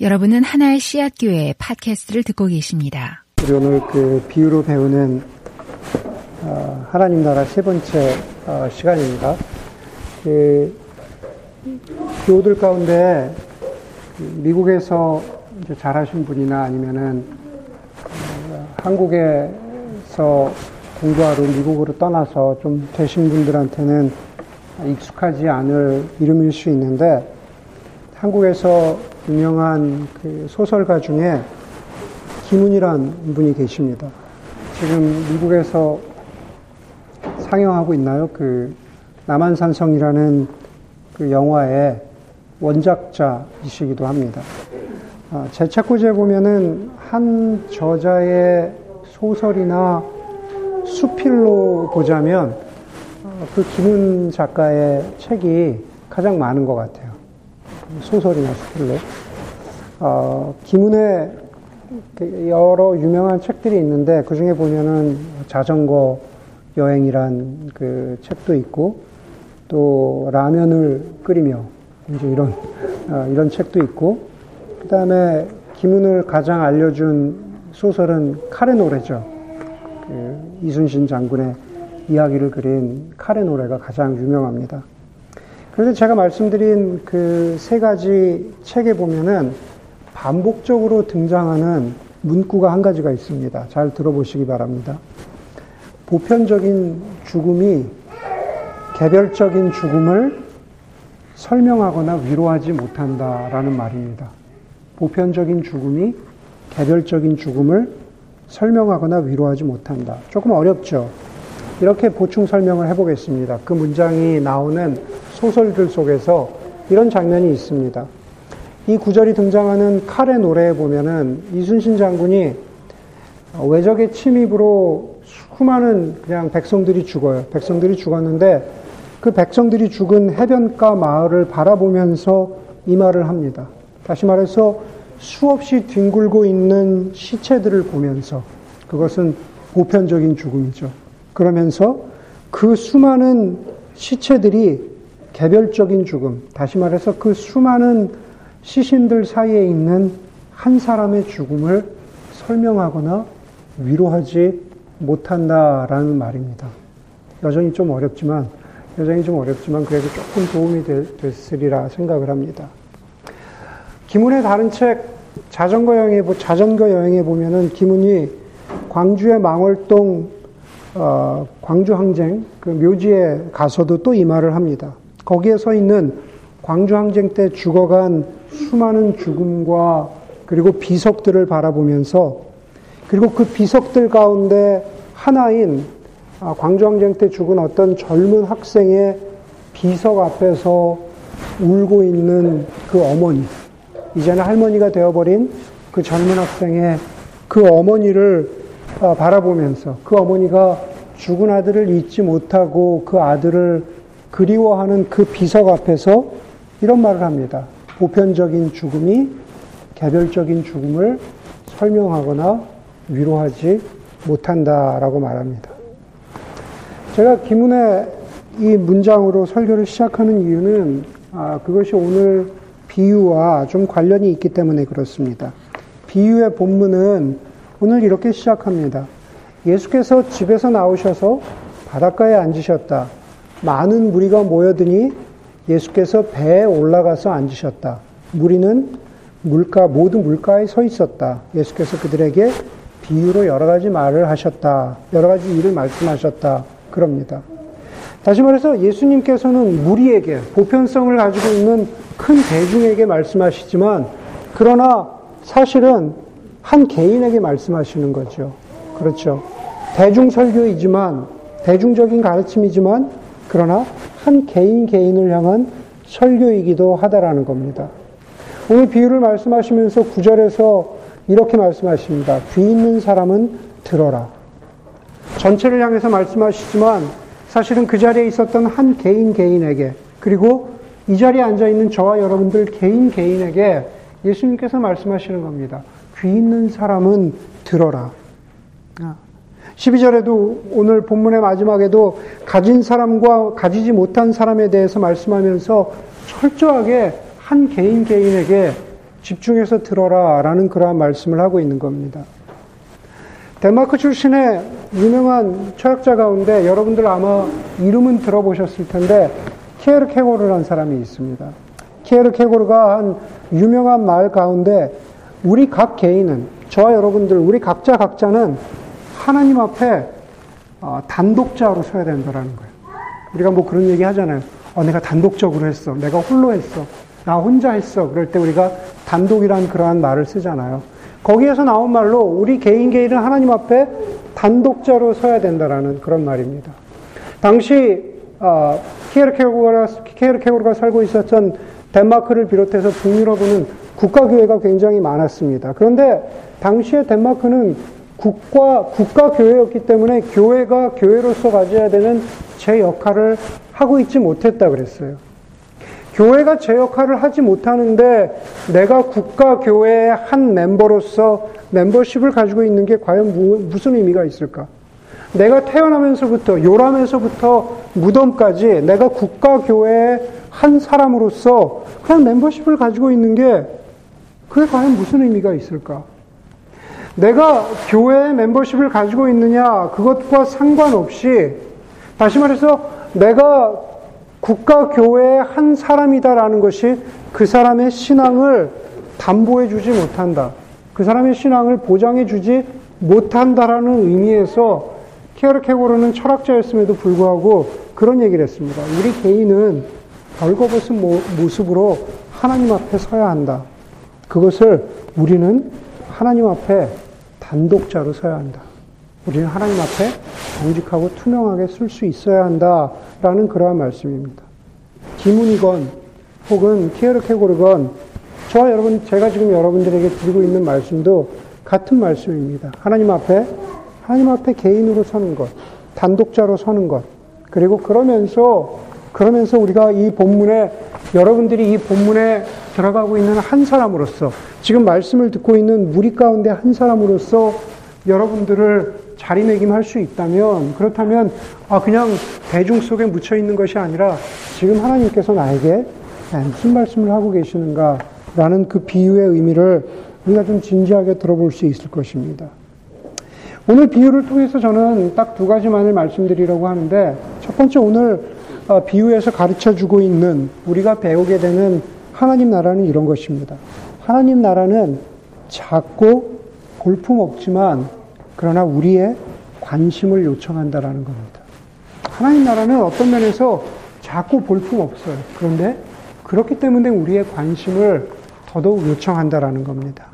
여러분은 하나의 씨앗 교회 팟캐스트를 듣고 계십니다. 우리 오늘 그 비유로 배우는 어, 하나님 나라 세 번째 어, 시간입니다. 그 교우들 가운데 미국에서 잘하신 분이나 아니면은 어, 한국에서 공부하러 미국으로 떠나서 좀 되신 분들한테는 익숙하지 않을 이름일 수 있는데 한국에서 유명한 그 소설가 중에 김은이란 분이 계십니다. 지금 미국에서 상영하고 있나요? 그 남한산성이라는 그 영화의 원작자이시기도 합니다. 아, 제 책꽂이에 보면은 한 저자의 소설이나 수필로 보자면 어, 그 김은 작가의 책이 가장 많은 것 같아요. 소설이나 수필로. 어, 김은의 그 여러 유명한 책들이 있는데 그 중에 보면은 자전거 여행이란 그 책도 있고 또 라면을 끓이며 이제 이런 어, 이런 책도 있고 그 다음에 김은을 가장 알려준 소설은 칼의 노래죠. 그 이순신 장군의 이야기를 그린 칼의 노래가 가장 유명합니다. 그래서 제가 말씀드린 그 세 가지 책에 보면은 반복적으로 등장하는 문구가 한 가지가 있습니다. 잘 들어보시기 바랍니다. 보편적인 죽음이 개별적인 죽음을 설명하거나 위로하지 못한다라는 말입니다. 보편적인 죽음이 개별적인 죽음을 설명하거나 위로하지 못한다. 조금 어렵죠? 이렇게 보충 설명을 해보겠습니다. 그 문장이 나오는 소설들 속에서 이런 장면이 있습니다. 이 구절이 등장하는 칼의 노래에 보면은 이순신 장군이 외적의 침입으로 수많은 그냥 백성들이 죽어요. 백성들이 죽었는데 그 백성들이 죽은 해변가 마을을 바라보면서 이 말을 합니다. 다시 말해서 수없이 뒹굴고 있는 시체들을 보면서 그것은 보편적인 죽음이죠. 그러면서 그 수많은 시체들이 개별적인 죽음, 다시 말해서 그 수많은 시신들 사이에 있는 한 사람의 죽음을 설명하거나 위로하지 못한다라는 말입니다. 여전히 좀 어렵지만, 여전히 좀 어렵지만 그래도 조금 도움이 됐으리라 생각을 합니다. 김훈의 다른 책 자전거 여행에 자전거 여행에 보면은 김훈이 광주의 망월동 어, 광주 항쟁 그 묘지에 가서도 또 이 말을 합니다. 거기에 서 있는 광주 항쟁 때 죽어간 수많은 죽음과 그리고 비석들을 바라보면서 그리고 그 비석들 가운데 하나인 아, 광주 항쟁 때 죽은 어떤 젊은 학생의 비석 앞에서 울고 있는 그 어머니, 이제는 할머니가 되어버린 그 젊은 학생의 그 어머니를 아, 바라보면서 그 어머니가 죽은 아들을 잊지 못하고 그 아들을 그리워하는 그 비석 앞에서 이런 말을 합니다. 보편적인 죽음이 개별적인 죽음을 설명하거나 위로하지 못한다라고 말합니다. 제가 김은의 이 문장으로 설교를 시작하는 이유는 아, 그것이 오늘 비유와 좀 관련이 있기 때문에 그렇습니다. 비유의 본문은 오늘 이렇게 시작합니다. 예수께서 집에서 나오셔서 바닷가에 앉으셨다. 많은 무리가 모여드니 예수께서 배에 올라가서 앉으셨다. 무리는 물가, 모든 물가에 서 있었다. 예수께서 그들에게 비유로 여러 가지 말을 하셨다. 여러 가지 일을 말씀하셨다. 그럽니다. 다시 말해서 예수님께서는 무리에게, 보편성을 가지고 있는 큰 대중에게 말씀하시지만, 그러나 사실은 한 개인에게 말씀하시는 거죠. 그렇죠. 대중 설교이지만, 대중적인 가르침이지만, 그러나 한 개인 개인을 향한 설교이기도 하다라는 겁니다. 오늘 비유를 말씀하시면서 구절에서 이렇게 말씀하십니다. 귀 있는 사람은 들어라. 전체를 향해서 말씀하시지만 사실은 그 자리에 있었던 한 개인 개인에게 그리고 이 자리에 앉아 있는 저와 여러분들 개인 개인에게 예수님께서 말씀하시는 겁니다. 귀 있는 사람은 들어라. 12절에도 오늘 본문의 마지막에도 가진 사람과 가지지 못한 사람에 대해서 말씀하면서 철저하게 한 개인 개인에게 집중해서 들어라 라는 그러한 말씀을 하고 있는 겁니다. 덴마크 출신의 유명한 철학자 가운데 여러분들 아마 이름은 들어보셨을 텐데 키에르 케고르라는 사람이 있습니다. 키에르 케고르가 한 유명한 말 가운데 우리 각 개인은 저와 여러분들 우리 각자 각자는 하나님 앞에 어, 단독자로 서야 된다라는 거예요. 우리가 뭐 그런 얘기 하잖아요. 어, 내가 단독적으로 했어. 내가 홀로 했어. 나 혼자 했어. 그럴 때 우리가 단독이란 그러한 말을 쓰잖아요. 거기에서 나온 말로 우리 개인 개인은 하나님 앞에 단독자로 서야 된다라는 그런 말입니다. 당시 어, 키에르케고르가, 키에르케고르가 살고 있었던 덴마크를 비롯해서 북유럽은 국가교회가 굉장히 많았습니다. 그런데 당시에 덴마크는 국가, 국가 교회였기 때문에 교회가 교회로서 가져야 되는 제 역할을 하고 있지 못했다 그랬어요. 교회가 제 역할을 하지 못하는데 내가 국가 교회의 한 멤버로서 멤버십을 가지고 있는 게 과연 무슨 의미가 있을까? 내가 태어나면서부터, 요람에서부터 무덤까지 내가 국가 교회의 한 사람으로서 그냥 멤버십을 가지고 있는 게 그게 과연 무슨 의미가 있을까? 내가 교회의 멤버십을 가지고 있느냐, 그것과 상관없이, 다시 말해서 내가 국가 교회의 한 사람이다라는 것이 그 사람의 신앙을 담보해 주지 못한다. 그 사람의 신앙을 보장해 주지 못한다라는 의미에서 케어르케고르는 철학자였음에도 불구하고 그런 얘기를 했습니다. 우리 개인은 벌거벗은 모습으로 하나님 앞에 서야 한다. 그것을 우리는 하나님 앞에 단독자로 서야 한다. 우리는 하나님 앞에 정직하고 투명하게 쓸 수 있어야 한다라는 그러한 말씀입니다. 기문이건 혹은 키에르케고르건 저와 여러분 제가 지금 여러분들에게 드리고 있는 말씀도 같은 말씀입니다. 하나님 앞에 하나님 앞에 개인으로 서는 것, 단독자로 서는 것, 그리고 그러면서 그러면서 우리가 이 본문에 여러분들이 이 본문에 들어가고 있는 한 사람으로서 지금 말씀을 듣고 있는 무리 가운데 한 사람으로서 여러분들을 자리매김할 수 있다면 그렇다면 아 그냥 대중 속에 묻혀 있는 것이 아니라 지금 하나님께서 나에게 무슨 말씀을 하고 계시는가라는 그 비유의 의미를 우리가 좀 진지하게 들어볼 수 있을 것입니다. 오늘 비유를 통해서 저는 딱 두 가지만을 말씀드리려고 하는데 첫 번째 오늘 어, 비유에서 가르쳐 주고 있는 우리가 배우게 되는 하나님 나라는 이런 것입니다. 하나님 나라는 작고 볼품없지만 그러나 우리의 관심을 요청한다라는 겁니다. 하나님 나라는 어떤 면에서 작고 볼품없어요. 그런데 그렇기 때문에 우리의 관심을 더더욱 요청한다라는 겁니다.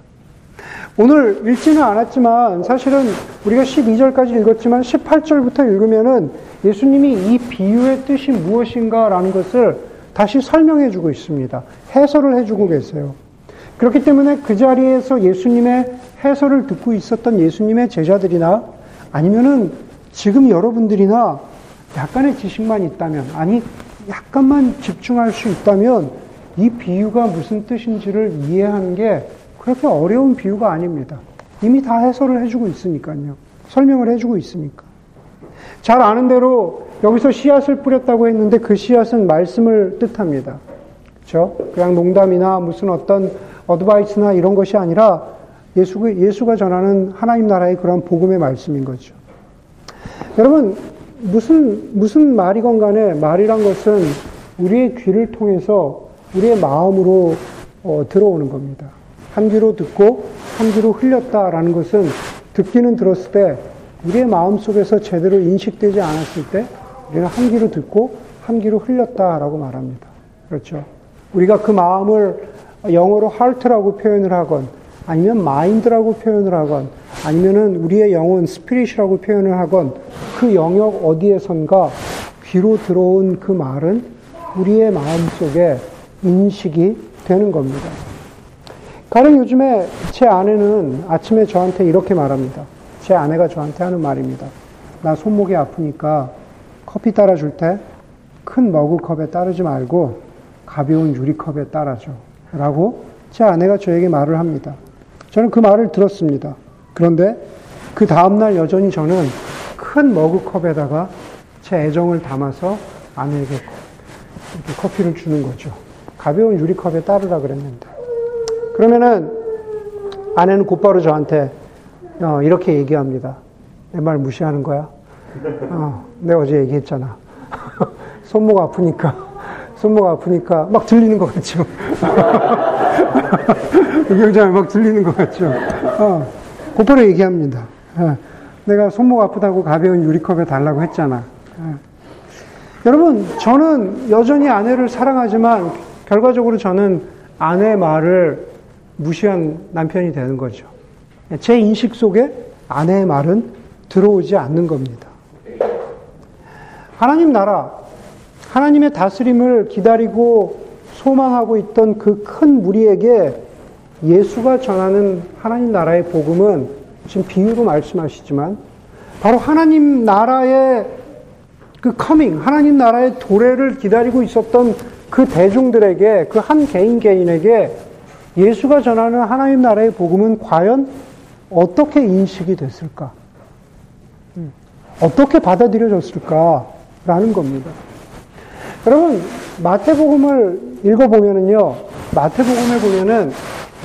오늘 읽지는 않았지만 사실은 우리가 12절까지 읽었지만 18절부터 읽으면은 예수님이 이 비유의 뜻이 무엇인가라는 것을 다시 설명해 주고 있습니다. 해설을 해 주고 계세요. 그렇기 때문에 그 자리에서 예수님의 해설을 듣고 있었던 예수님의 제자들이나 아니면은 지금 여러분들이나 약간의 지식만 있다면, 아니, 약간만 집중할 수 있다면 이 비유가 무슨 뜻인지를 이해하는 게 그렇게 어려운 비유가 아닙니다. 이미 다 해설을 해주고 있으니까요. 설명을 해주고 있으니까. 잘 아는 대로 여기서 씨앗을 뿌렸다고 했는데 그 씨앗은 말씀을 뜻합니다. 그렇죠? 그냥 농담이나 무슨 어떤 어드바이스나 이런 것이 아니라 예수가, 예수가 전하는 하나님 나라의 그런 복음의 말씀인 거죠. 여러분, 무슨, 무슨 말이건 간에 말이란 것은 우리의 귀를 통해서 우리의 마음으로 어, 들어오는 겁니다. 한 귀로 듣고 한 귀로 흘렸다라는 것은 듣기는 들었을 때 우리의 마음 속에서 제대로 인식되지 않았을 때 우리는 한 귀로 듣고 한 귀로 흘렸다라고 말합니다. 그렇죠. 우리가 그 마음을 영어로 heart라고 표현을 하건 아니면 mind라고 표현을 하건 아니면은 우리의 영혼 spirit이라고 표현을 하건 그 영역 어디에선가 귀로 들어온 그 말은 우리의 마음 속에 인식이 되는 겁니다. 가령 요즘에 제 아내는 아침에 저한테 이렇게 말합니다. 제 아내가 저한테 하는 말입니다. 나 손목이 아프니까 커피 따라줄 때 큰 머그컵에 따르지 말고 가벼운 유리컵에 따라줘. 라고 제 아내가 저에게 말을 합니다. 저는 그 말을 들었습니다. 그런데 그 다음날 여전히 저는 큰 머그컵에다가 제 애정을 담아서 아내에게 커피를 주는 거죠. 가벼운 유리컵에 따르라 그랬는데. 그러면은 아내는 곧바로 저한테 어, 이렇게 얘기합니다. 내 말 무시하는 거야? 어, 내가 어제 얘기했잖아. 손목 아프니까, 손목 아프니까 막 들리는 것 같죠? 경장에 막 들리는 것 같죠? 어, 곧바로 얘기합니다. 어, 내가 손목 아프다고 가벼운 유리컵에 달라고 했잖아. 어. 여러분, 저는 여전히 아내를 사랑하지만 결과적으로 저는 아내 말을 무시한 남편이 되는 거죠. 제 인식 속에 아내의 말은 들어오지 않는 겁니다. 하나님 나라, 하나님의 다스림을 기다리고 소망하고 있던 그 큰 무리에게 예수가 전하는 하나님 나라의 복음은 지금 비유로 말씀하시지만 바로 하나님 나라의 그 coming, 하나님 나라의 도래를 기다리고 있었던 그 대중들에게, 그 한 개인 개인에게 예수가 전하는 하나님 나라의 복음은 과연 어떻게 인식이 됐을까? 음, 어떻게 받아들여졌을까 라는 겁니다. 여러분, 마태복음을 읽어보면은요, 마태복음에 보면은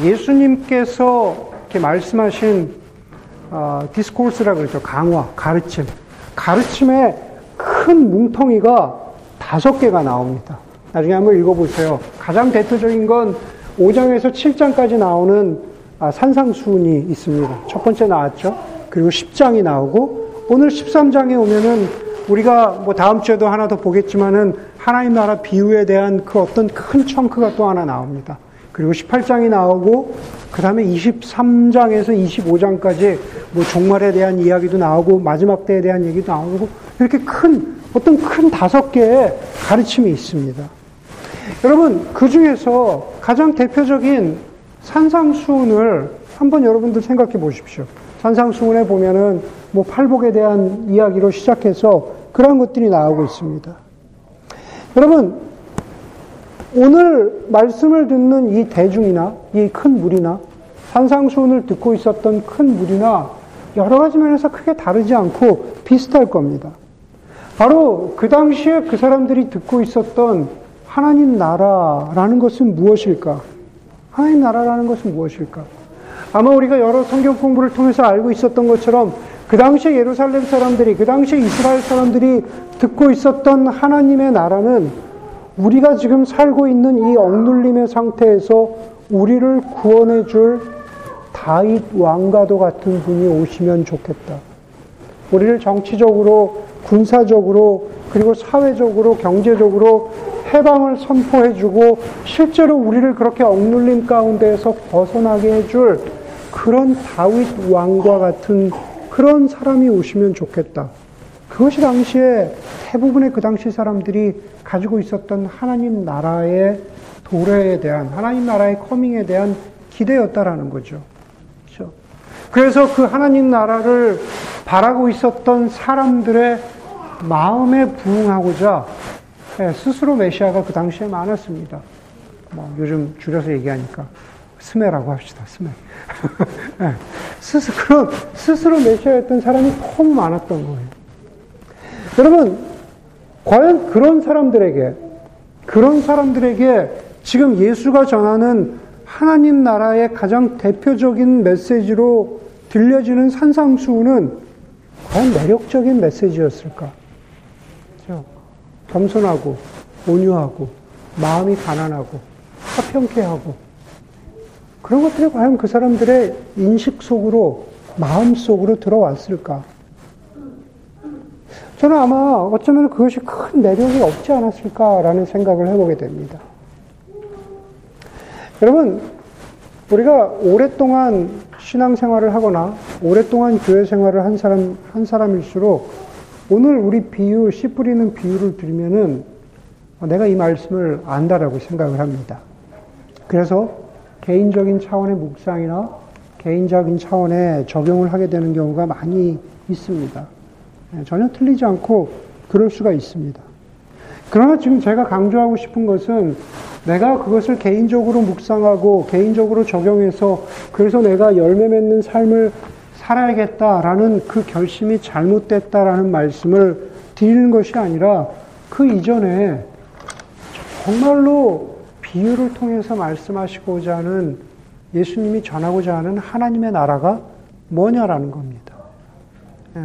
예수님께서 이렇게 말씀하신 어, 디스코스라 그러죠. 강화, 가르침. 가르침의 큰 뭉텅이가 다섯 개가 나옵니다. 나중에 한번 읽어보세요. 가장 대표적인 건 5장에서 7장까지 나오는 아, 산상수훈이 있습니다. 첫 번째 나왔죠. 그리고 10장이 나오고 오늘 13장에 오면은 우리가 뭐 다음 주에도 하나 더 보겠지만은 하나님 나라 비유에 대한 그 어떤 큰 청크가 또 하나 나옵니다. 그리고 18장이 나오고 그 다음에 23장에서 25장까지 뭐 종말에 대한 이야기도 나오고 마지막 때에 대한 얘기도 나오고 이렇게 큰 어떤 큰 다섯 개의 가르침이 있습니다. 여러분 그 중에서 가장 대표적인 산상수훈을 한번 여러분들 생각해 보십시오. 산상수훈에 보면은 뭐 팔복에 대한 이야기로 시작해서 그런 것들이 나오고 있습니다. 여러분 오늘 말씀을 듣는 이 대중이나 이 큰 무리나 산상수훈을 듣고 있었던 큰 무리나 여러 가지 면에서 크게 다르지 않고 비슷할 겁니다. 바로 그 당시에 그 사람들이 듣고 있었던 하나님 나라라는 것은 무엇일까? 하나님 나라라는 것은 무엇일까? 아마 우리가 여러 성경 공부를 통해서 알고 있었던 것처럼 그 당시에 예루살렘 사람들이, 그 당시에 이스라엘 사람들이 듣고 있었던 하나님의 나라는 우리가 지금 살고 있는 이 억눌림의 상태에서 우리를 구원해 줄 다윗 왕과도 같은 분이 오시면 좋겠다. 우리를 정치적으로, 군사적으로, 그리고 사회적으로, 경제적으로 해방을 선포해주고 실제로 우리를 그렇게 억눌림 가운데에서 벗어나게 해줄 그런 다윗 왕과 같은 그런 사람이 오시면 좋겠다. 그것이 당시에 대부분의 그 당시 사람들이 가지고 있었던 하나님 나라의 도래에 대한 하나님 나라의 커밍에 대한 기대였다라는 거죠. 그렇죠? 그래서 그 하나님 나라를 바라고 있었던 사람들의 마음에 부응하고자 예, 스스로 메시아가 그 당시에 많았습니다. 뭐 요즘 줄여서 얘기하니까 스메라고 합시다. 스메. 예, 스스로 스스로 메시아였던 사람이 너무 많았던 거예요. 여러분 과연 그런 사람들에게 그런 사람들에게 지금 예수가 전하는 하나님 나라의 가장 대표적인 메시지로 들려지는 산상수훈은 과연 매력적인 메시지였을까? 겸손하고 온유하고 마음이 가난하고 화평케 하고 그런 것들이 과연 그 사람들의 인식 속으로 마음 속으로 들어왔을까? 저는 아마 어쩌면 그것이 큰 매력이 없지 않았을까라는 생각을 해보게 됩니다. 여러분, 우리가 오랫동안 신앙생활을 하거나 오랫동안 교회 생활을 한 사람, 한 사람일수록 오늘 우리 비유, 씨 뿌리는 비유를 들으면은 내가 이 말씀을 안다라고 생각을 합니다. 그래서 개인적인 차원의 묵상이나 개인적인 차원의 적용을 하게 되는 경우가 많이 있습니다. 네, 전혀 틀리지 않고 그럴 수가 있습니다. 그러나 지금 제가 강조하고 싶은 것은 내가 그것을 개인적으로 묵상하고 개인적으로 적용해서 그래서 내가 열매 맺는 삶을 살아야겠다라는 그 결심이 잘못됐다라는 말씀을 드리는 것이 아니라 그 이전에 정말로 비유를 통해서 말씀하시고자 하는 예수님이 전하고자 하는 하나님의 나라가 뭐냐라는 겁니다. 예.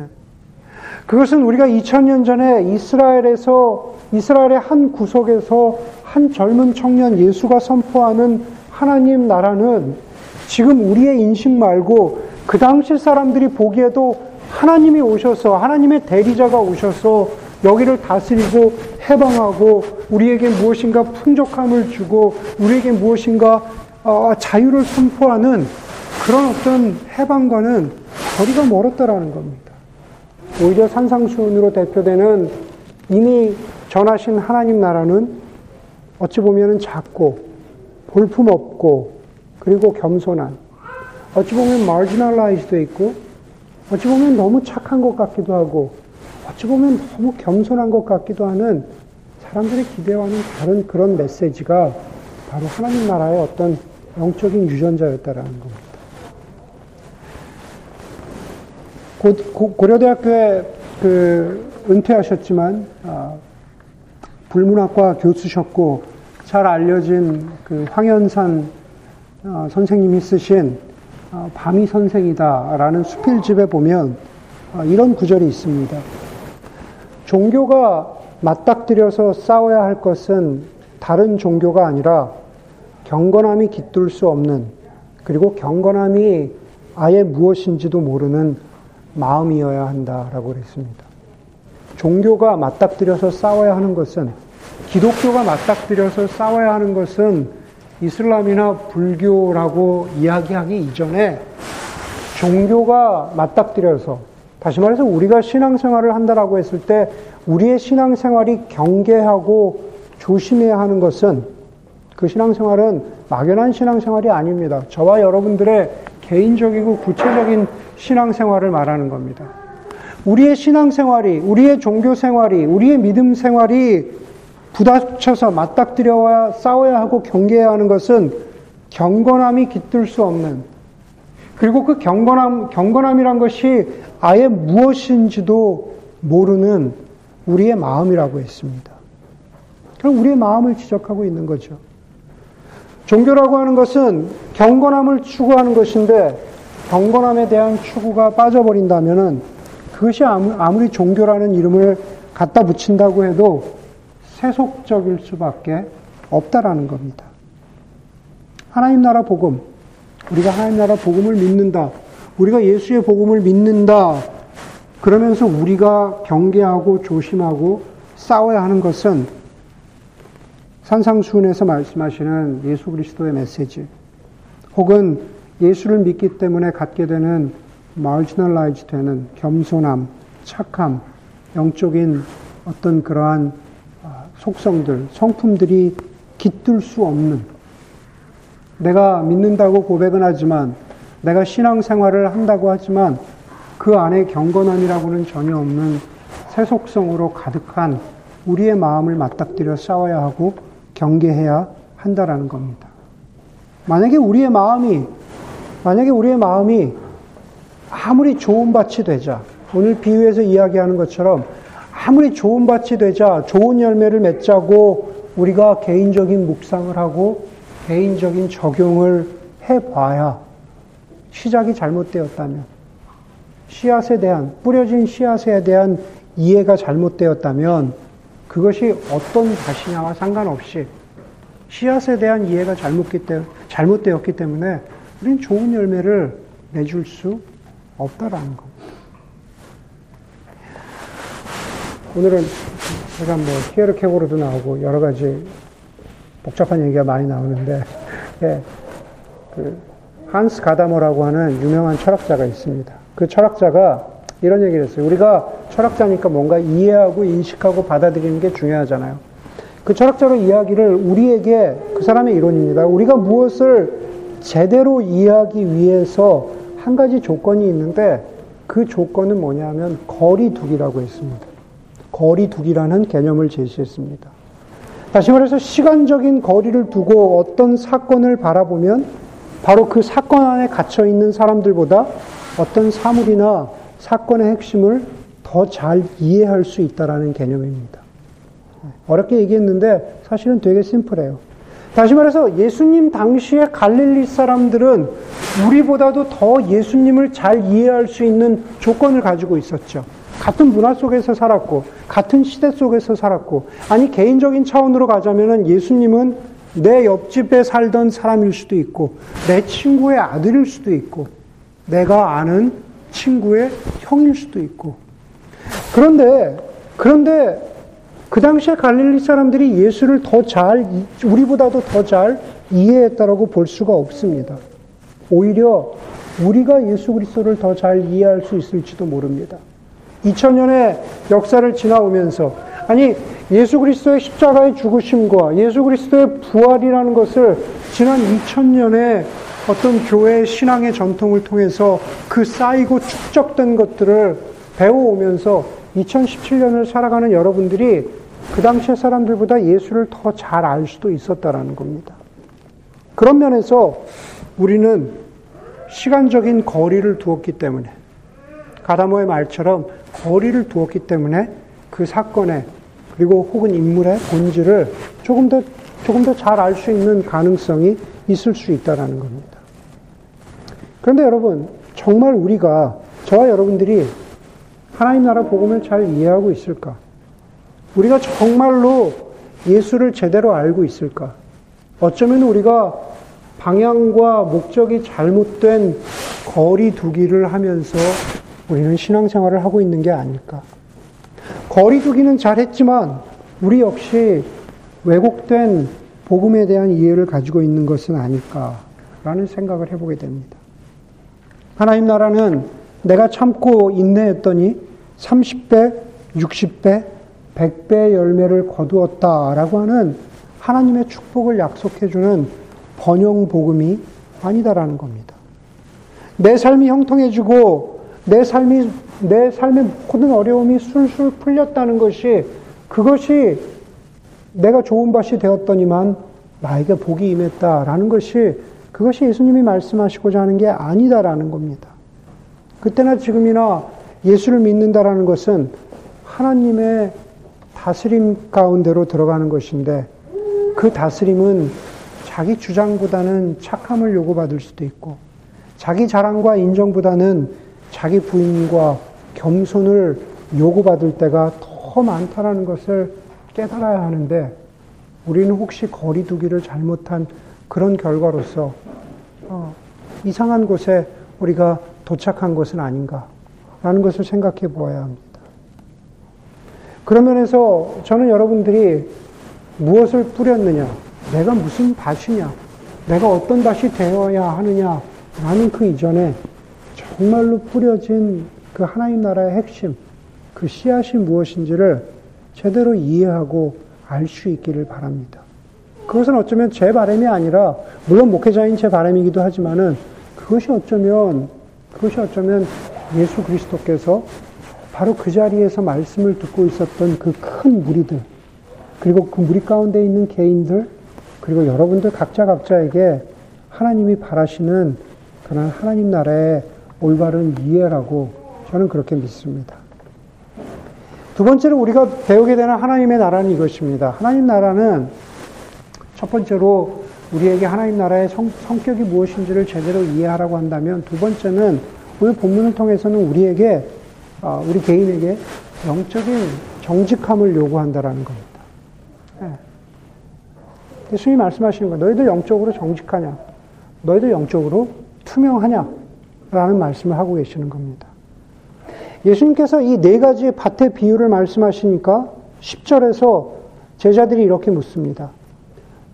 그것은 우리가 2000년 전에 이스라엘에서 이스라엘의 한 구석에서 한 젊은 청년 예수가 선포하는 하나님 나라는 지금 우리의 인식 말고 그 당시 사람들이 보기에도 하나님이 오셔서 하나님의 대리자가 오셔서 여기를 다스리고 해방하고 우리에게 무엇인가 풍족함을 주고 우리에게 무엇인가 어, 자유를 선포하는 그런 어떤 해방과는 거리가 멀었다라는 겁니다. 오히려 산상수훈으로 대표되는 이미 전하신 하나님 나라는 어찌 보면 작고 볼품없고 그리고 겸손한 어찌 보면 마지널라이즈도 있고 어찌 보면 너무 착한 것 같기도 하고 어찌 보면 너무 겸손한 것 같기도 하는 사람들의 기대와는 다른 그런 메시지가 바로 하나님 나라의 어떤 영적인 유전자였다라는 겁니다. 고, 고려대학교에 그 은퇴하셨지만 아, 불문학과 교수셨고 잘 알려진 그 황현산 아, 선생님이 쓰신 아, 밤이 선생이다라는 수필집에 보면 아, 이런 구절이 있습니다. 종교가 맞닥뜨려서 싸워야 할 것은 다른 종교가 아니라 경건함이 깃들 수 없는 그리고 경건함이 아예 무엇인지도 모르는 마음이어야 한다라고 그랬습니다. 종교가 맞닥뜨려서 싸워야 하는 것은 기독교가 맞닥뜨려서 싸워야 하는 것은 이슬람이나 불교라고 이야기하기 이전에 종교가 맞닥뜨려서 다시 말해서 우리가 신앙생활을 한다라고 했을 때 우리의 신앙생활이 경계하고 조심해야 하는 것은 그 신앙생활은 막연한 신앙생활이 아닙니다. 저와 여러분들의 개인적이고 구체적인 신앙생활을 말하는 겁니다. 우리의 신앙생활이, 우리의 종교생활이, 우리의 믿음 생활이 부닥쳐서 맞닥뜨려야 싸워야 하고 경계해야 하는 것은 경건함이 깃들 수 없는 그리고 그 경건함, 경건함이란 것이 아예 무엇인지도 모르는 우리의 마음이라고 했습니다. 그럼 우리의 마음을 지적하고 있는 거죠. 종교라고 하는 것은 경건함을 추구하는 것인데 경건함에 대한 추구가 빠져버린다면 그것이 아무리 종교라는 이름을 갖다 붙인다고 해도 세속적일 수밖에 없다라는 겁니다. 하나님 나라 복음, 우리가 하나님 나라 복음을 믿는다. 우리가 예수의 복음을 믿는다. 그러면서 우리가 경계하고 조심하고 싸워야 하는 것은 산상수훈에서 말씀하시는 예수 그리스도의 메시지, 혹은 예수를 믿기 때문에 갖게 되는 마지널라이즈 되는 겸손함, 착함, 영적인 어떤 그러한 아, 속성들, 성품들이 깃들 수 없는 내가 믿는다고 고백은 하지만 내가 신앙생활을 한다고 하지만 그 안에 경건함이라고는 전혀 없는 세속성으로 가득한 우리의 마음을 맞닥뜨려 싸워야 하고 경계해야 한다라는 겁니다. 만약에 우리의 마음이 만약에 우리의 마음이 아무리 좋은 밭이 되자, 오늘 비유에서 이야기하는 것처럼 아무리 좋은 밭이 되자, 좋은 열매를 맺자고 우리가 개인적인 묵상을 하고 개인적인 적용을 해봐야 시작이 잘못되었다면, 씨앗에 대한, 뿌려진 씨앗에 대한 이해가 잘못되었다면, 그것이 어떤 밭이냐와 상관없이 씨앗에 대한 이해가 잘못되었기 때문에 우리는 좋은 열매를 내줄 수 없다라는 겁니다. 오늘은 제가 뭐 히에르케고로도 나오고 여러 가지 복잡한 얘기가 많이 나오는데 예, 그 한스 가다머라고 하는 유명한 철학자가 있습니다. 그 철학자가 이런 얘기를 했어요. 우리가 철학자니까 뭔가 이해하고 인식하고 받아들이는 게 중요하잖아요. 그 철학자로 이야기를 우리에게 그 사람의 이론입니다. 우리가 무엇을 제대로 이해하기 위해서 한 가지 조건이 있는데 그 조건은 뭐냐면 거리두기라고 했습니다. 거리두기라는 개념을 제시했습니다. 다시 말해서 시간적인 거리를 두고 어떤 사건을 바라보면 바로 그 사건 안에 갇혀 있는 사람들보다 어떤 사물이나 사건의 핵심을 더 잘 이해할 수 있다라는 개념입니다. 어렵게 얘기했는데 사실은 되게 심플해요. 다시 말해서 예수님 당시에 갈릴리 사람들은 우리보다도 더 예수님을 잘 이해할 수 있는 조건을 가지고 있었죠. 같은 문화 속에서 살았고, 같은 시대 속에서 살았고, 아니, 개인적인 차원으로 가자면은 예수님은 내 옆집에 살던 사람일 수도 있고, 내 친구의 아들일 수도 있고, 내가 아는 친구의 형일 수도 있고. 그런데, 그런데 그 당시에 갈릴리 사람들이 예수를 더 잘, 우리보다도 더 잘 이해했다라고 볼 수가 없습니다. 오히려 우리가 예수 그리스도를 더 잘 이해할 수 있을지도 모릅니다. 2000년의 역사를 지나오면서 아니 예수 그리스도의 십자가의 죽으심과 예수 그리스도의 부활이라는 것을 지난 2000년의 어떤 교회 신앙의 전통을 통해서 그 쌓이고 축적된 것들을 배워오면서 2017년을 살아가는 여러분들이 그 당시의 사람들보다 예수를 더 잘 알 수도 있었다라는 겁니다. 그런 면에서 우리는 시간적인 거리를 두었기 때문에 가다모의 말처럼 거리를 두었기 때문에 그 사건의 그리고 혹은 인물의 본질을 조금 더 조금 더 잘 알 수 있는 가능성이 있을 수 있다라는 겁니다. 그런데 여러분 정말 우리가 저와 여러분들이 하나님 나라 복음을 잘 이해하고 있을까? 우리가 정말로 예수를 제대로 알고 있을까? 어쩌면 우리가 방향과 목적이 잘못된 거리 두기를 하면서 우리는 신앙생활을 하고 있는 게 아닐까? 거리 두기는 잘했지만 우리 역시 왜곡된 복음에 대한 이해를 가지고 있는 것은 아닐까라는 생각을 해보게 됩니다. 하나님 나라는 내가 참고 인내했더니 30배, 60배, 100배의 열매를 거두었다라고 하는 하나님의 축복을 약속해주는 번영 복음이 아니다라는 겁니다. 내 삶이 형통해지고 내 삶이 내 삶의 모든 어려움이 술술 풀렸다는 것이 그것이 내가 좋은 밭이 되었더니만 나에게 복이 임했다라는 것이 그것이 예수님이 말씀하시고자 하는 게 아니다라는 겁니다. 그때나 지금이나 예수를 믿는다라는 것은 하나님의 다스림 가운데로 들어가는 것인데 그 다스림은 자기 주장보다는 착함을 요구받을 수도 있고 자기 자랑과 인정보다는 자기 부인과 겸손을 요구받을 때가 더 많다라는 것을 깨달아야 하는데 우리는 혹시 거리두기를 잘못한 그런 결과로서 어, 이상한 곳에 우리가 도착한 것은 아닌가라는 것을 생각해 보아야 합니다. 그런 면에서 저는 여러분들이 무엇을 뿌렸느냐, 내가 무슨 밭이냐, 내가 어떤 밭이 되어야 하느냐, 라는 그 이전에 정말로 뿌려진 그 하나님 나라의 핵심, 그 씨앗이 무엇인지를 제대로 이해하고 알 수 있기를 바랍니다. 그것은 어쩌면 제 바람이 아니라, 물론 목회자인 제 바람이기도 하지만은, 그것이 어쩌면, 그것이 어쩌면 예수 그리스도께서 바로 그 자리에서 말씀을 듣고 있었던 그 큰 무리들, 그리고 그 무리 가운데 있는 개인들, 그리고 여러분들 각자 각자에게 하나님이 바라시는 그런 하나님 나라의 올바른 이해라고 저는 그렇게 믿습니다. 두 번째로 우리가 배우게 되는 하나님의 나라는 이것입니다. 하나님 나라는 첫 번째로 우리에게 하나님 나라의 성, 성격이 무엇인지를 제대로 이해하라고 한다면 두 번째는 오늘 본문을 통해서는 우리에게 어, 우리 개인에게 영적인 정직함을 요구한다라는 겁니다. 네. 예수님이 말씀하시는 거예요. 너희들 영적으로 정직하냐? 너희들 영적으로 투명하냐? 라는 말씀을 하고 계시는 겁니다. 예수님께서 이 네 가지의 밭의 비유를 말씀하시니까 10절에서 제자들이 이렇게 묻습니다.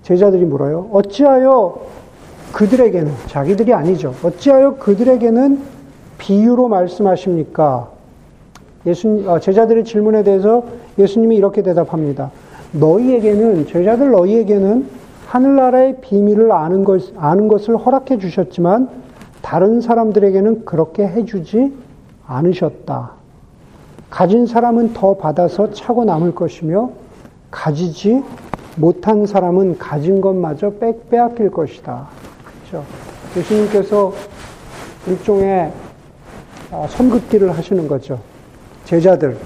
제자들이 물어요. 어찌하여 그들에게는, 자기들이 아니죠. 어찌하여 그들에게는 비유로 말씀하십니까? 예수 어, 제자들의 질문에 대해서 예수님이 이렇게 대답합니다. 너희에게는 제자들 너희에게는 하늘나라의 비밀을 아는 것 아는 것을 허락해 주셨지만 다른 사람들에게는 그렇게 해주지 않으셨다. 가진 사람은 더 받아서 차고 남을 것이며 가지지 못한 사람은 가진 것마저 빽 빼앗길 것이다. 그렇죠? 예수님께서 일종의 어, 선긋기를 하시는 거죠. 제자들,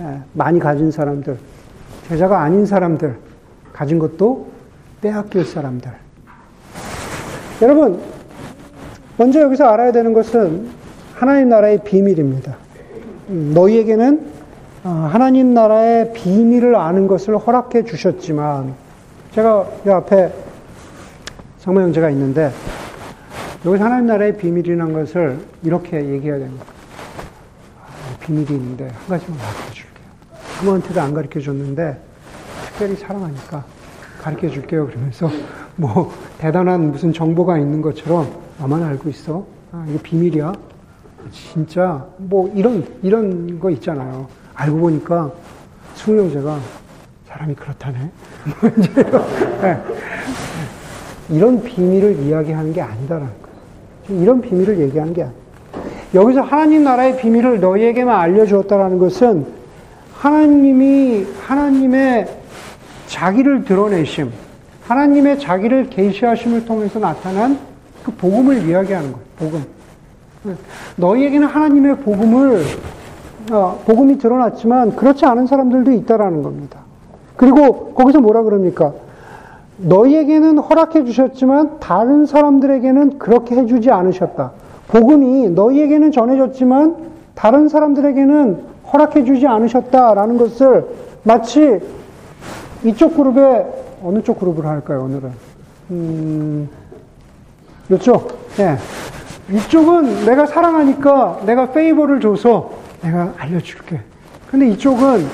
예, 많이 가진 사람들, 제자가 아닌 사람들, 가진 것도 빼앗길 사람들. 여러분, 먼저 여기서 알아야 되는 것은 하나님 나라의 비밀입니다. 음, 너희에게는 어, 하나님 나라의 비밀을 아는 것을 허락해 주셨지만, 제가 이 앞에 상마 형제가 있는데, 여기서 하나님 나라의 비밀이라는 것을 이렇게 얘기해야 됩니다. 아, 비밀이 있는데, 한 가지만 가르쳐 줄게요. 아무한테도 안 가르쳐 줬는데, 특별히 사랑하니까 가르쳐 줄게요. 그러면서, 뭐, 대단한 무슨 정보가 있는 것처럼, 나만 알고 있어. 아, 이게 비밀이야. 진짜, 뭐, 이런, 이런 거 있잖아요. 알고 보니까 수명제가 사람이 그렇다네. 뭐 네. 이런 비밀을 이야기하는 게 아니다라는 거예요. 이런 비밀을 얘기하는 게 아니에요. 여기서 하나님 나라의 비밀을 너희에게만 알려주었다라는 것은 하나님이 하나님의 자기를 드러내심, 하나님의 자기를 계시하심을 통해서 나타난 그 복음을 이야기하는 거예요. 복음. 너희에게는 하나님의 복음을 어, 복음이 드러났지만 그렇지 않은 사람들도 있다라는 겁니다. 그리고 거기서 뭐라 그럽니까? 너희에게는 허락해 주셨지만 다른 사람들에게는 그렇게 해주지 않으셨다. 복음이 너희에게는 전해졌지만 다른 사람들에게는 허락해 주지 않으셨다라는 것을 마치 이쪽 그룹에 어느 쪽 그룹을 할까요 오늘은? 음, 이쪽. 예. 이쪽은 내가 사랑하니까 내가 페이버를 줘서 내가 알려줄게. 근데 이쪽은,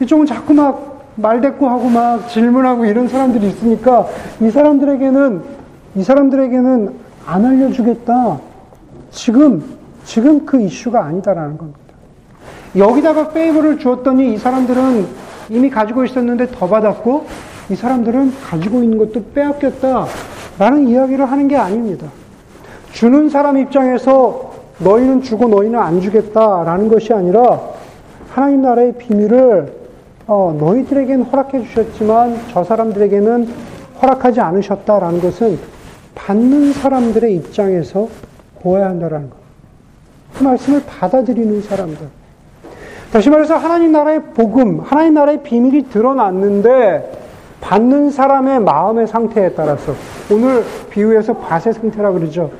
이쪽은 자꾸 막 말대꾸하고 막 질문하고 이런 사람들이 있으니까 이 사람들에게는, 이 사람들에게는 안 알려주겠다. 지금, 지금 그 이슈가 아니다라는 겁니다. 여기다가 페이버를 주었더니 이 사람들은 이미 가지고 있었는데 더 받았고 이 사람들은 가지고 있는 것도 빼앗겼다. 라는 이야기를 하는 게 아닙니다. 주는 사람 입장에서 너희는 주고 너희는 안 주겠다라는 것이 아니라 하나님 나라의 비밀을 어, 너희들에게는 허락해 주셨지만 저 사람들에게는 허락하지 않으셨다라는 것은 받는 사람들의 입장에서 보아야 한다라는 것. 그 말씀을 받아들이는 사람들. 다시 말해서 하나님 나라의 복음, 하나님 나라의 비밀이 드러났는데 받는 사람의 마음의 상태에 따라서 오늘 비유해서 밭의 상태라 그러죠.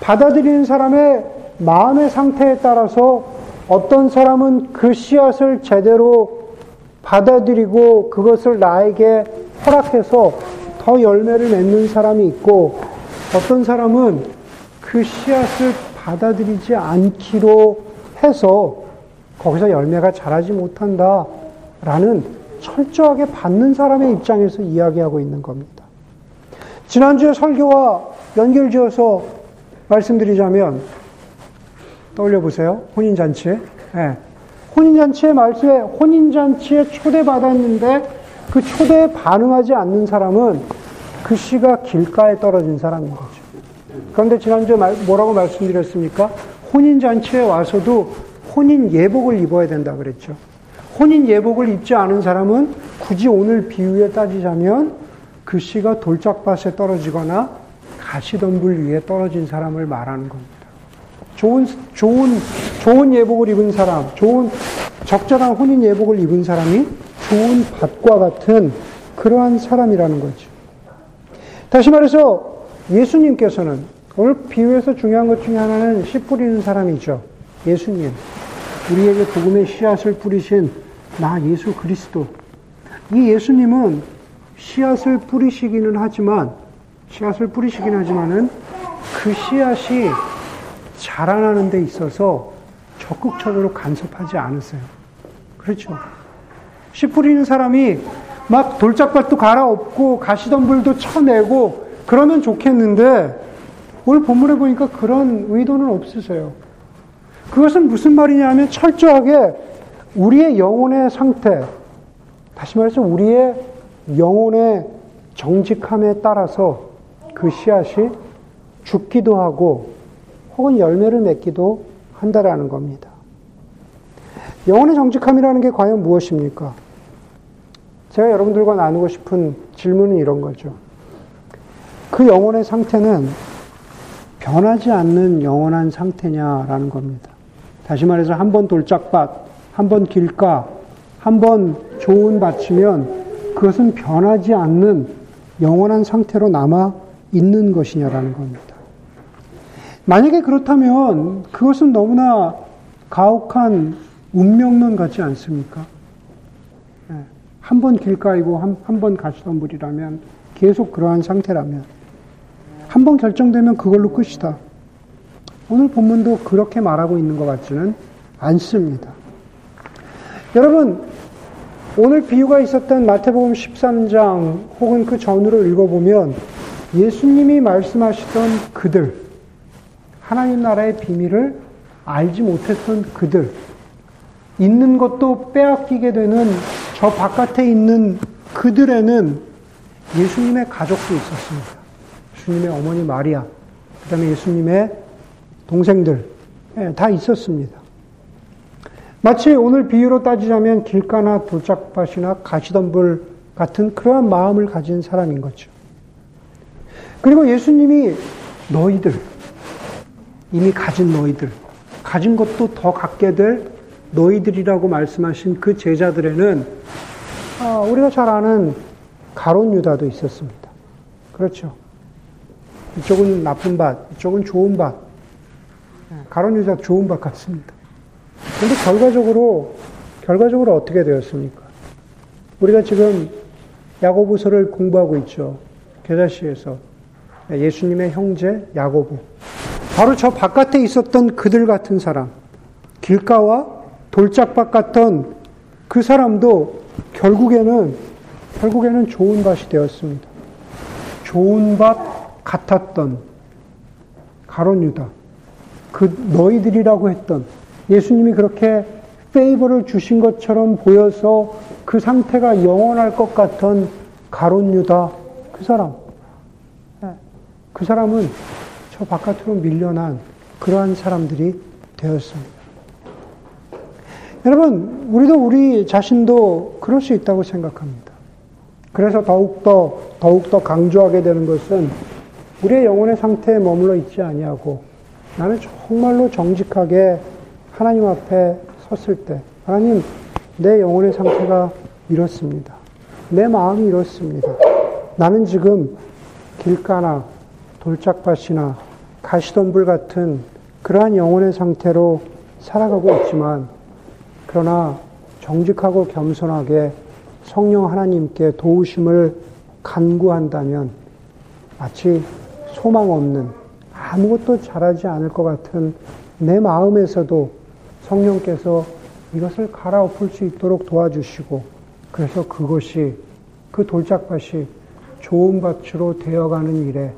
받아들이는 사람의 마음의 상태에 따라서 어떤 사람은 그 씨앗을 제대로 받아들이고 그것을 나에게 허락해서 더 열매를 맺는 사람이 있고 어떤 사람은 그 씨앗을 받아들이지 않기로 해서 거기서 열매가 자라지 못한다. 라는 철저하게 받는 사람의 입장에서 이야기하고 있는 겁니다. 지난주에 설교와 연결지어서 말씀드리자면 떠올려 보세요. 혼인잔치. 네. 혼인잔치의 말씀에 혼인잔치에 초대받았는데 그 초대에 반응하지 않는 사람은 그 씨가 길가에 떨어진 사람인 거죠. 그런데 지난주에 뭐라고 말씀드렸습니까? 혼인잔치에 와서도 혼인 예복을 입어야 된다 그랬죠. 혼인 예복을 입지 않은 사람은 굳이 오늘 비유에 따지자면 그 씨가 돌짝밭에 떨어지거나 가시덤불 위에 떨어진 사람을 말하는 겁니다. 좋은, 좋은, 좋은 예복을 입은 사람, 좋은, 적절한 혼인 예복을 입은 사람이 좋은 밭과 같은 그러한 사람이라는 거죠. 다시 말해서 예수님께서는 오늘 비유에서 중요한 것 중에 하나는 씨 뿌리는 사람이죠. 예수님. 우리에게 복음의 씨앗을 뿌리신 나 예수 그리스도. 이 예수님은 씨앗을 뿌리시기는 하지만 씨앗을 뿌리시긴 하지만은 그 씨앗이 자라나는 데 있어서 적극적으로 간섭하지 않으세요. 그렇죠. 씨 뿌리는 사람이 막 돌짝밭도 갈아엎고 가시덤불도 쳐내고 그러면 좋겠는데 오늘 본문에 보니까 그런 의도는 없으세요. 그것은 무슨 말이냐면 철저하게 우리의 영혼의 상태, 다시 말해서 우리의 영혼의 정직함에 따라서 그 씨앗이 죽기도 하고 혹은 열매를 맺기도 한다라는 겁니다. 영혼의 정직함이라는 게 과연 무엇입니까? 제가 여러분들과 나누고 싶은 질문은 이런 거죠. 그 영혼의 상태는 변하지 않는 영원한 상태냐라는 겁니다. 다시 말해서 한 번 돌짝밭, 한 번 길가, 한 번 좋은 밭이면 그것은 변하지 않는 영원한 상태로 남아 있는 것이냐라는 겁니다. 만약에 그렇다면 그것은 너무나 가혹한 운명론 같지 않습니까? 예, 한번 길가이고 한 번 가시던 물이라면 계속 그러한 상태라면 한 번 결정되면 그걸로 끝이다. 오늘 본문도 그렇게 말하고 있는 것 같지는 않습니다. 여러분, 오늘 비유가 있었던 마태복음 13장 혹은 그 전으로 읽어보면 예수님이 말씀하시던 그들, 하나님 나라의 비밀을 알지 못했던 그들, 있는 것도 빼앗기게 되는 저 바깥에 있는 그들에는 예수님의 가족도 있었습니다. 예수님의 어머니 마리아, 그 다음에 예수님의 동생들, 예, 다 있었습니다. 마치 오늘 비유로 따지자면 길가나 돌짝밭이나 가시덤불 같은 그러한 마음을 가진 사람인 거죠. 그리고 예수님이 너희들, 이미 가진 너희들, 가진 것도 더 갖게 될 너희들이라고 말씀하신 그 제자들에는 아, 우리가 잘 아는 가론 유다도 있었습니다. 그렇죠. 이쪽은 나쁜 밭, 이쪽은 좋은 밭. 예, 가론 유다 좋은 밭 같습니다. 근데 결과적으로 결과적으로 어떻게 되었습니까? 우리가 지금 야고보서를 공부하고 있죠. 계자시에서 예수님의 형제 야고보. 바로 저 바깥에 있었던 그들 같은 사람, 길가와 돌짝밭 같던 그 사람도 결국에는 결국에는 좋은 밭이 되었습니다. 좋은 밭 같았던 가론 유다. 그 너희들이라고 했던 예수님이 그렇게 페이버를 주신 것처럼 보여서 그 상태가 영원할 것 같던 가론 유다 그 사람. 예, 그 사람은 저 바깥으로 밀려난 그러한 사람들이 되었습니다. 여러분, 우리도 우리 자신도 그럴 수 있다고 생각합니다. 그래서 더욱더, 더욱더 강조하게 되는 것은 우리의 영혼의 상태에 머물러 있지 아니하고 나는 정말로 정직하게 하나님 앞에 섰을 때, 하나님, 내 영혼의 상태가 이렇습니다. 내 마음이 이렇습니다. 나는 지금 길가나 돌짝밭이나 가시덤불 같은 그러한 영혼의 상태로 살아가고 있지만, 그러나 정직하고 겸손하게 성령 하나님께 도우심을 간구한다면 마치 소망 없는 아무것도 잘하지 않을 것 같은 내 마음에서도 성령께서 이것을 갈아엎을 수 있도록 도와주시고 그래서 그것이 그 돌짝밭이 좋은 밭으로 되어가는 일에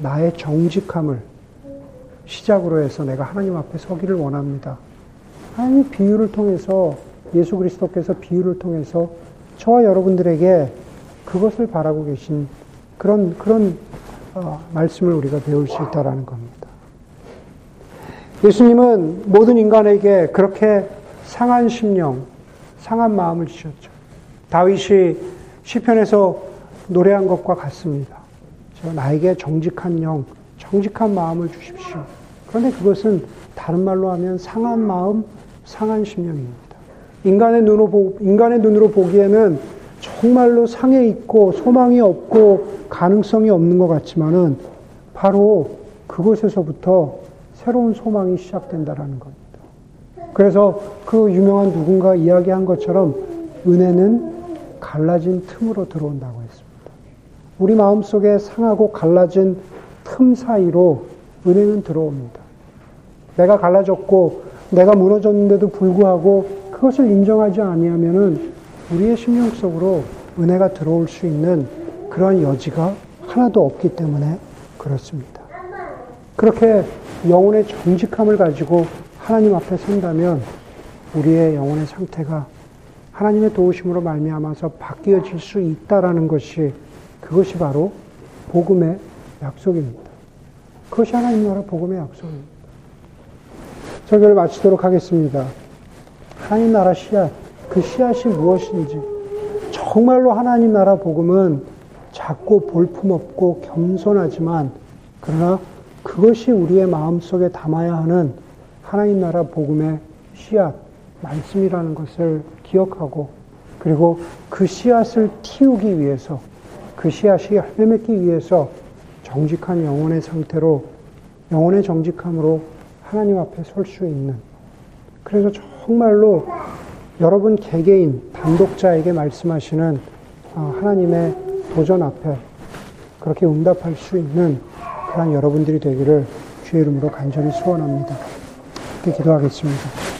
나의 정직함을 시작으로 해서 내가 하나님 앞에 서기를 원합니다. 하나님 비유를 통해서 예수 그리스도께서 비유를 통해서 저와 여러분들에게 그것을 바라고 계신 그런 그런 어, 말씀을 우리가 배울 수 있다라는 겁니다. 예수님은 모든 인간에게 그렇게 상한 심령, 상한 마음을 주셨죠. 다윗이 시편에서 노래한 것과 같습니다. 저 나에게 정직한 영, 정직한 마음을 주십시오. 그런데 그것은 다른 말로 하면 상한 마음, 상한 심령입니다. 인간의 눈으로, 보, 인간의 눈으로 보기에는 정말로 상해 있고 소망이 없고 가능성이 없는 것 같지만은 바로 그곳에서부터 새로운 소망이 시작된다라는 겁니다. 그래서 그 유명한 누군가 이야기한 것처럼 은혜는 갈라진 틈으로 들어온다고 했습니다. 우리 마음 속에 상하고 갈라진 틈 사이로 은혜는 들어옵니다. 내가 갈라졌고 내가 무너졌는데도 불구하고 그것을 인정하지 아니하면은 우리의 심령 속으로 은혜가 들어올 수 있는 그러한 여지가 하나도 없기 때문에 그렇습니다. 그렇게 영혼의 정직함을 가지고 하나님 앞에 선다면 우리의 영혼의 상태가 하나님의 도우심으로 말미암아서 바뀌어질 수 있다라는 것이 그것이 바로 복음의 약속입니다. 그것이 하나님 나라 복음의 약속입니다. 설교를 마치도록 하겠습니다. 하나님 나라 씨앗, 그 씨앗이 무엇인지 정말로 하나님 나라 복음은 작고 볼품없고 겸손하지만 그러나 그것이 우리의 마음속에 담아야 하는 하나님 나라 복음의 씨앗, 말씀이라는 것을 기억하고 그리고 그 씨앗을 틔우기 위해서 그 씨앗이 열매 맺기 위해서 정직한 영혼의 상태로 영혼의 정직함으로 하나님 앞에 설 수 있는. 그래서 정말로 여러분 개개인 단독자에게 말씀하시는 아, 하나님의 도전 앞에 그렇게 응답할 수 있는 그런 여러분들이 되기를 주의 이름으로 간절히 소원합니다. 이렇게 기도하겠습니다.